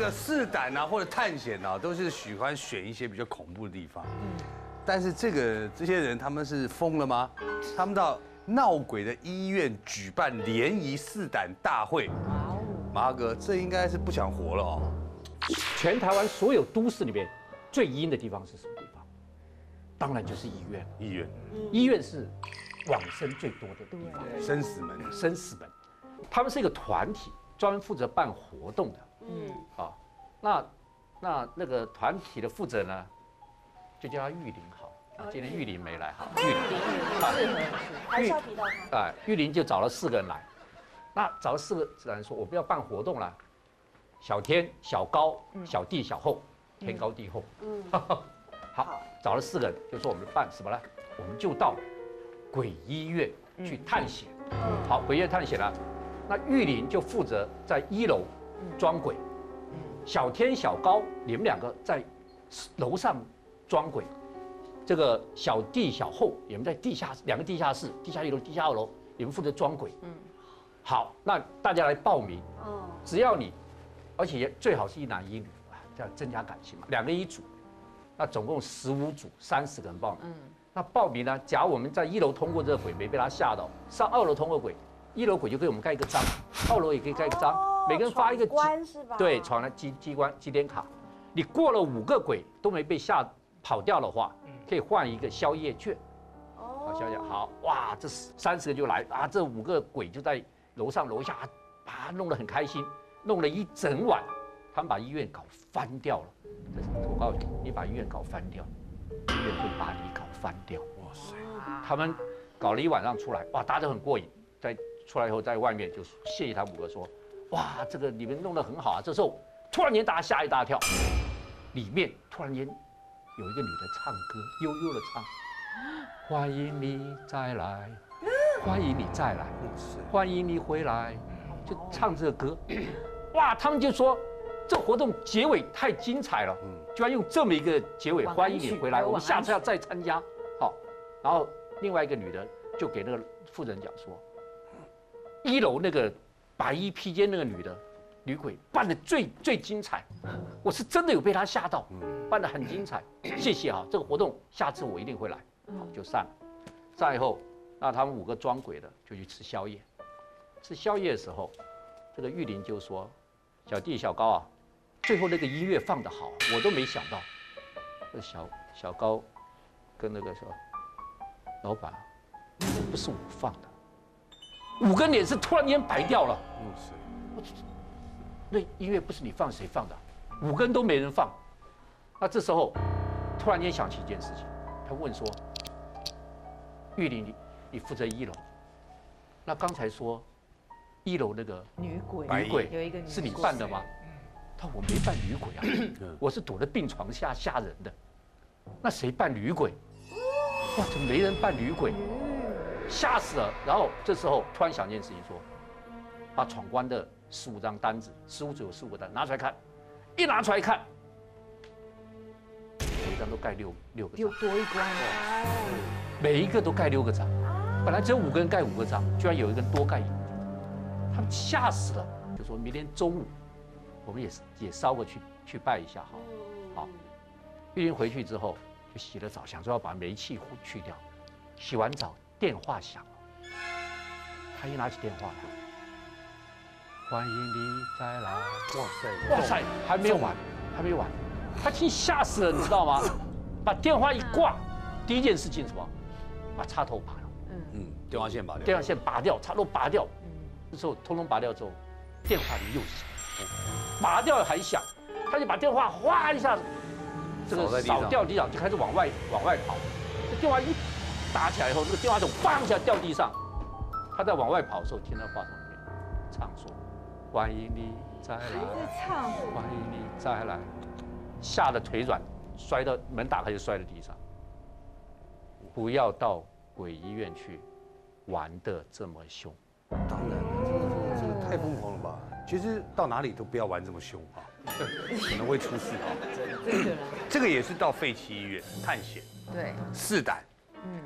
个试胆啊，或者探险啊，都是喜欢选一些比较恐怖的地方。嗯，但是这个这些人他们是疯了吗？他们到闹鬼的医院举办联谊试胆大会。哇哦，马哥，这应该是不想活了哦。全台湾所有都市里面最阴的地方是什么地方？当然就是医院。医院，医院是往生最多的地方，生死门，生死门。他们是一个团体，专门负责办活动的。嗯，好，那那那个团体的负责呢，就叫他玉林好。今天玉林没来，好，玉林适合，还是要提到他。哎，玉林就找了四个人来，那找了四个人说，我们要办活动了。小天、小高、小地、小厚，天高地厚。嗯，好，找了四个人，就说我们办什么呢？我们就到鬼医院去探险。好，鬼医院探险了，那玉林就负责在一楼装鬼，小天、小高，你们两个在楼上装鬼，这个小弟、小厚，你们在地下两个地下室，地下一楼、地下二楼，你们负责装鬼。嗯，好，那大家来报名。哦，只要你。而且最好是一男一女啊，这样增加感情嘛。两个一组，那总共十五组，三十个人报名。嗯，那报名呢？假如我们在一楼通过这个鬼，没被他吓到，上二楼通过鬼，一楼鬼就给我们盖一个章，二楼也可以盖一个章，每个人发一个关是吧？对，闯了机机关机点卡。你过了五个鬼都没被吓跑掉的话，可以换一个宵夜券。哦，好宵夜好哇，这三十个就来啊，这五个鬼就在楼上楼下，啊弄得很开心。弄了一整晚，他们把医院搞翻掉了。我告诉你，你把医院搞翻掉，医院会把你搞翻掉。哇塞！他们搞了一晚上出来，哇，大家都很过瘾。在出来以后，在外面就谢谢他五个说，哇，这个你们弄得很好啊。这时候突然间大家吓一大跳，里面突然间有一个女的唱歌，悠悠的唱，欢迎你再来，欢迎你再来，欢迎你回来，就唱这个歌。哇，他们就说这活动结尾太精彩了，嗯，就要用这么一个结尾，欢迎你回来，我们下次要再参加，好。然后另外一个女的就给那个负责人讲说，一楼那个白衣披肩那个女的女鬼扮的最最精彩，我是真的有被她吓到，扮的很精彩，谢谢啊，这个活动下次我一定会来，好就散了。散以后，那他们五个装鬼的就去吃宵夜，吃宵夜的时候，这个玉林就说。小弟小高啊，最后那个音乐放的好，我都没想到。那小小高跟那个说，老板，不是我放的。五根脸是突然间白掉了。我那音乐不是你放，谁放的？五根都没人放。那这时候突然间想起一件事情，他问说：“玉林，你你负责一楼，那刚才说。”一楼那个女鬼，女鬼有一个是你扮的吗？他说我没扮女鬼啊，我是躲在病床下吓人的。那谁扮女鬼？哇，怎么没人扮女鬼？吓死了！然后这时候突然想一件事情，说把闯关的十五张单子，十五组有十五个单拿出来看，一拿出来看，每一张都盖六六个，又多一关哦。每一个都盖六个章，本来只有五个人盖五个章，居然有一个人多盖一。他们吓死了，就说明天中午，我们也是也烧过去去拜一下，好，好。玉林回去之后就洗了澡，想说要把煤气去掉。洗完澡，电话响了，他一拿起电话来，欢迎你再来。哇塞，哇塞，还没有完，还没有完，他听吓死了，你知道吗？把电话一挂，第一件事情什么？把插头拔了。嗯嗯，电话线拔掉。电话线拔掉，插头拔掉。这时候通通拔掉之后，电话铃又响，拔掉还响，他就把电话哗一下子，这个扫掉地上，就开始往外往外跑。这电话一打起来以后，那个电话筒嘣一下掉地上。他在往外跑的时候，听到话筒里面唱说：“欢迎你再来唱，欢迎你再来。”吓得腿软，摔到门打开就摔在地上。不要到鬼医院去，玩的这么凶。当然了，这个这个太疯狂了吧？其实到哪里都不要玩这么凶啊，可能会出事啊。这个这个也是到废弃医院探险，对，试胆。嗯，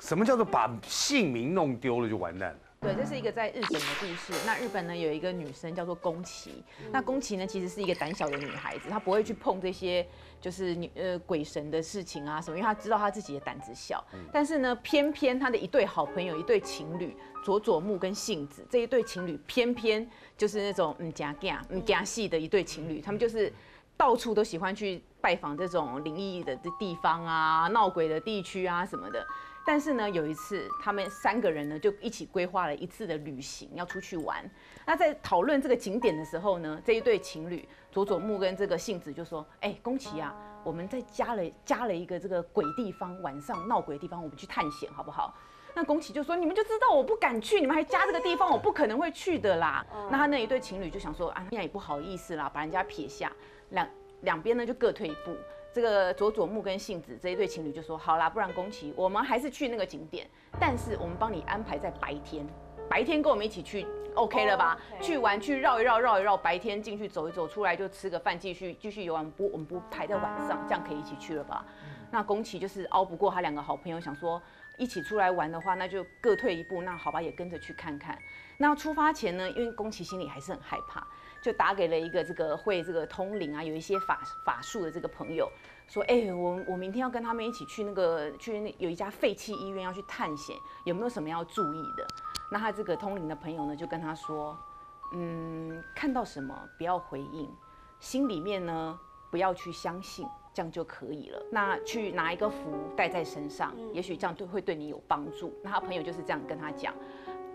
什么叫做把姓名弄丢了就完蛋了？对，这是一个在日本的故事。那日本呢有一个女生叫做宫崎，那宫崎呢其实是一个胆小的女孩子，她不会去碰这些就是女呃鬼神的事情啊什么，因为她知道她自己的胆子小。但是呢，偏偏她的一对好朋友，一对情侣佐佐木跟杏子这一对情侣，偏偏就是那种嗯假假嗯假戏的一对情侣，他们就是到处都喜欢去拜访这种灵异的地方啊、闹鬼的地区啊什么的。但是呢，有一次他们三个人呢就一起规划了一次的旅行，要出去玩。那在讨论这个景点的时候呢，这一对情侣佐佐木跟这个幸子就说：“哎，宫崎啊，我们再加了加了一个这个鬼地方，晚上闹鬼的地方，我们去探险好不好？”那宫崎就说：“你们就知道我不敢去，你们还加这个地方，我不可能会去的啦。”那他那一对情侣就想说：“啊，那也不好意思啦，把人家撇下。”两两边呢就各退一步。这个佐佐木跟杏子这一对情侣就说：“好啦，不然宫崎，我们还是去那个景点，但是我们帮你安排在白天，白天跟我们一起去，OK 了吧？去玩去绕一绕绕一绕，白天进去走一走，出来就吃个饭，继续继续游玩。不，我们不排在晚上，这样可以一起去了吧？那宫崎就是熬不过他两个好朋友，想说一起出来玩的话，那就各退一步。那好吧，也跟着去看看。那出发前呢，因为宫崎心里还是很害怕。”就打给了一个这个会这个通灵啊，有一些法法术的这个朋友，说，哎，我我明天要跟他们一起去那个去那有一家废弃医院要去探险，有没有什么要注意的？那他这个通灵的朋友呢，就跟他说，嗯，看到什么不要回应，心里面呢不要去相信，这样就可以了。那去拿一个符带在身上，也许这样对会对你有帮助。那他朋友就是这样跟他讲。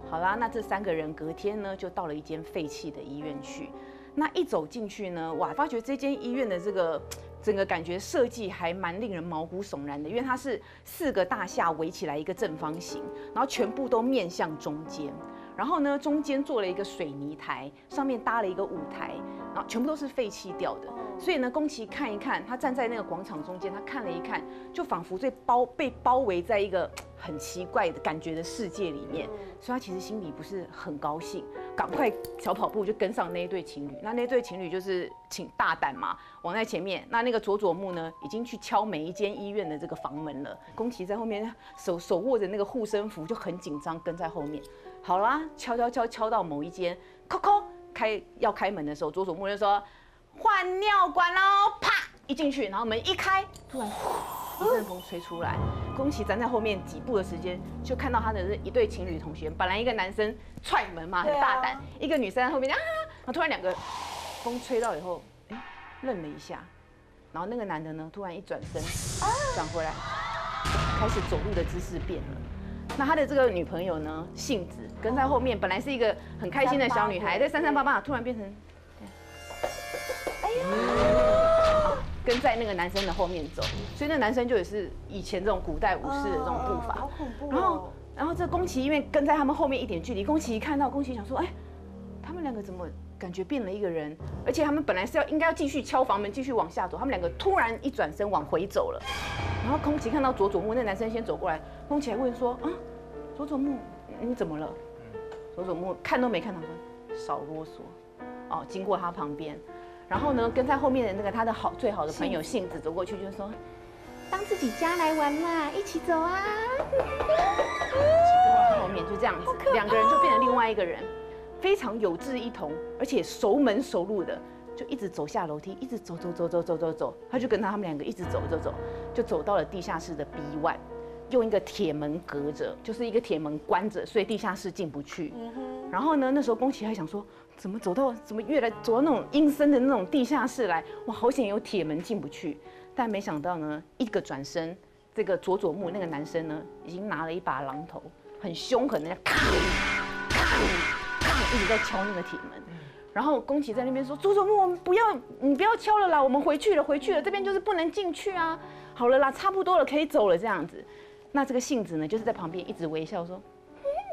好啦，那这三个人隔天呢，就到了一间废弃的医院去。那一走进去呢，哇，发觉这间医院的这个 整个感觉设计还蛮令人毛骨悚然的，因为它是四个大厦围起来一个正方形，然后全部都面向中间。然后呢，中间做了一个水泥台，上面搭了一个舞台，然后全部都是废弃掉的。所以呢，宫崎看一看，他站在那个广场中间，他看了一看，就仿佛被包被包围在一个很奇怪的感觉的世界里面。所以他其实心里不是很高兴，赶快小跑步就跟上那一对情侣。那那对情侣就是请大胆嘛，往在前面。那那个佐佐木呢，已经去敲每一间医院的这个房门了。宫崎在后面手手握着那个护身符，就很紧张跟在后面。好啦，敲敲敲敲到某一间，叩叩开要开门的时候，佐佐木就说换尿管喽，啪一进去，然后门一开，突然一阵风吹出来，宫崎站在后面几步的时间，就看到他的一对情侣同学，本来一个男生踹门嘛，很大胆，一个女生在后面啊，然后突然两个风吹到以后，哎，愣了一下，然后那个男的呢，突然一转身转回来，开始走路的姿势变了。那他的这个女朋友呢，杏子跟在后面，本来是一个很开心的小女孩，在三三八八，突然变成，哎呀，跟在那个男生的后面走，所以那男生就也是以前这种古代武士的这种步伐，好恐怖。然后，然后这宫崎因为跟在他们后面一点距离，宫崎一看到宫崎想说，哎，他们两个怎么感觉变了一个人？而且他们本来是要应该要继续敲房门，继续往下走，他们两个突然一转身往回走了。然后空崎看到佐佐木那男生先走过来，空崎还问说：“啊，佐佐木，你怎么了？”佐佐木看都没看他说：“少啰嗦。”哦，经过他旁边，然后呢，跟在后面的那个他的好最好的朋友杏子走过去，就说：“当自己家来玩嘛，一起走啊。”后面就这样子，两个人就变成另外一个人，非常有志一同，而且熟门熟路的。就一直走下楼梯，一直走走走走走走走，他就跟他他们两个一直走走走，就走到了地下室的 B one，用一个铁门隔着，就是一个铁门关着，所以地下室进不去。然后呢，那时候宫崎还想说，怎么走到怎么越来走到那种阴森的那种地下室来，哇，好险有铁门进不去。但没想到呢，一个转身，这个佐佐木那个男生呢，已经拿了一把榔头，很凶狠的咔咔咔一直在敲那个铁门。然后宫崎在那边说：“佐佐木，我们不要，你不要敲了啦，我们回去了，回去了，这边就是不能进去啊。好了啦，差不多了，可以走了，这样子。那这个杏子呢，就是在旁边一直微笑说：，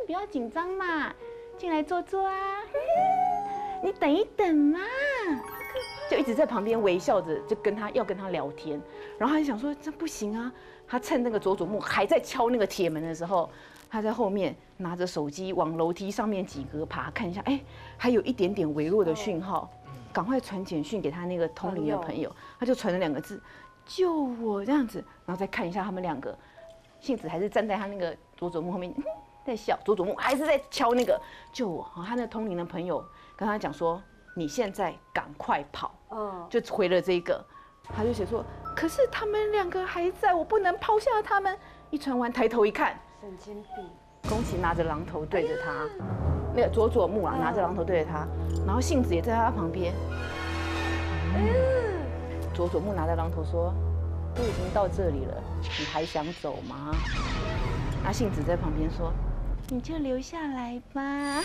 不要紧张嘛，进来坐坐啊，你等一等嘛。就一直在旁边微笑着，就跟他要跟他聊天。然后他就想说，这不行啊。他趁那个佐佐木还在敲那个铁门的时候。”他在后面拿着手机往楼梯上面几格爬，看一下，哎，还有一点点微弱的讯号，赶快传简讯给他那个通灵的朋友，他就传了两个字，救我这样子，然后再看一下他们两个，杏子还是站在他那个佐佐木后面，在笑，佐佐木还是在敲那个救我。他那通灵的朋友跟他讲说，你现在赶快跑，嗯，就回了这个，他就写说，可是他们两个还在，我不能抛下他们。一传完，抬头一看，神经病，宫崎拿着榔头对着他，那个佐佐木啊拿着榔头对着他，然后杏子也在他旁边。佐佐木拿着榔头说：“都已经到这里了，你还想走吗？”那杏子在旁边说：“你就留下来吧。”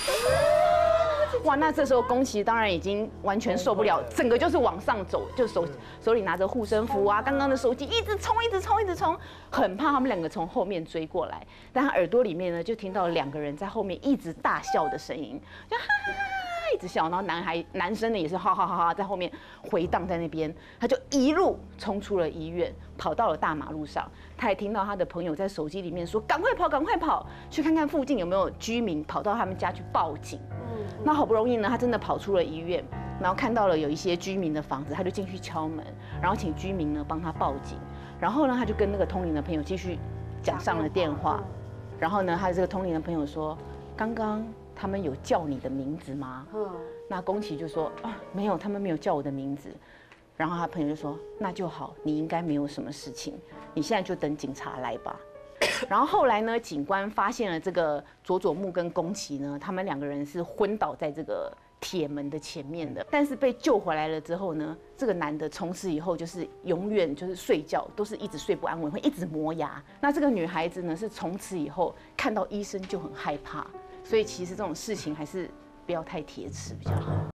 哇，那这时候宫崎当然已经完全受不了，整个就是往上走，就手手里拿着护身符啊，刚刚的手机一直冲，一直冲，一直冲，很怕他们两个从后面追过来。但他耳朵里面呢，就听到两个人在后面一直大笑的声音，就哈哈哈一直笑，然后男孩男生呢也是哈哈哈哈在后面回荡在那边，他就一路冲出了医院，跑到了大马路上。他还听到他的朋友在手机里面说：“赶快跑，赶快跑，去看看附近有没有居民跑到他们家去报警。”嗯那好不容易呢，他真的跑出了医院，然后看到了有一些居民的房子，他就进去敲门，然后请居民呢帮他报警。然后呢，他就跟那个通灵的朋友继续讲上了电话。然后呢，他的这个通灵的朋友说：“刚刚他们有叫你的名字吗？”嗯，那宫崎就说：“啊，没有，他们没有叫我的名字。”然后他朋友就说：“那就好，你应该没有什么事情，你现在就等警察来吧。”然后后来呢，警官发现了这个佐佐木跟宫崎呢，他们两个人是昏倒在这个铁门的前面的。但是被救回来了之后呢，这个男的从此以后就是永远就是睡觉都是一直睡不安稳，会一直磨牙。那这个女孩子呢，是从此以后看到医生就很害怕。所以其实这种事情还是不要太铁齿比较好。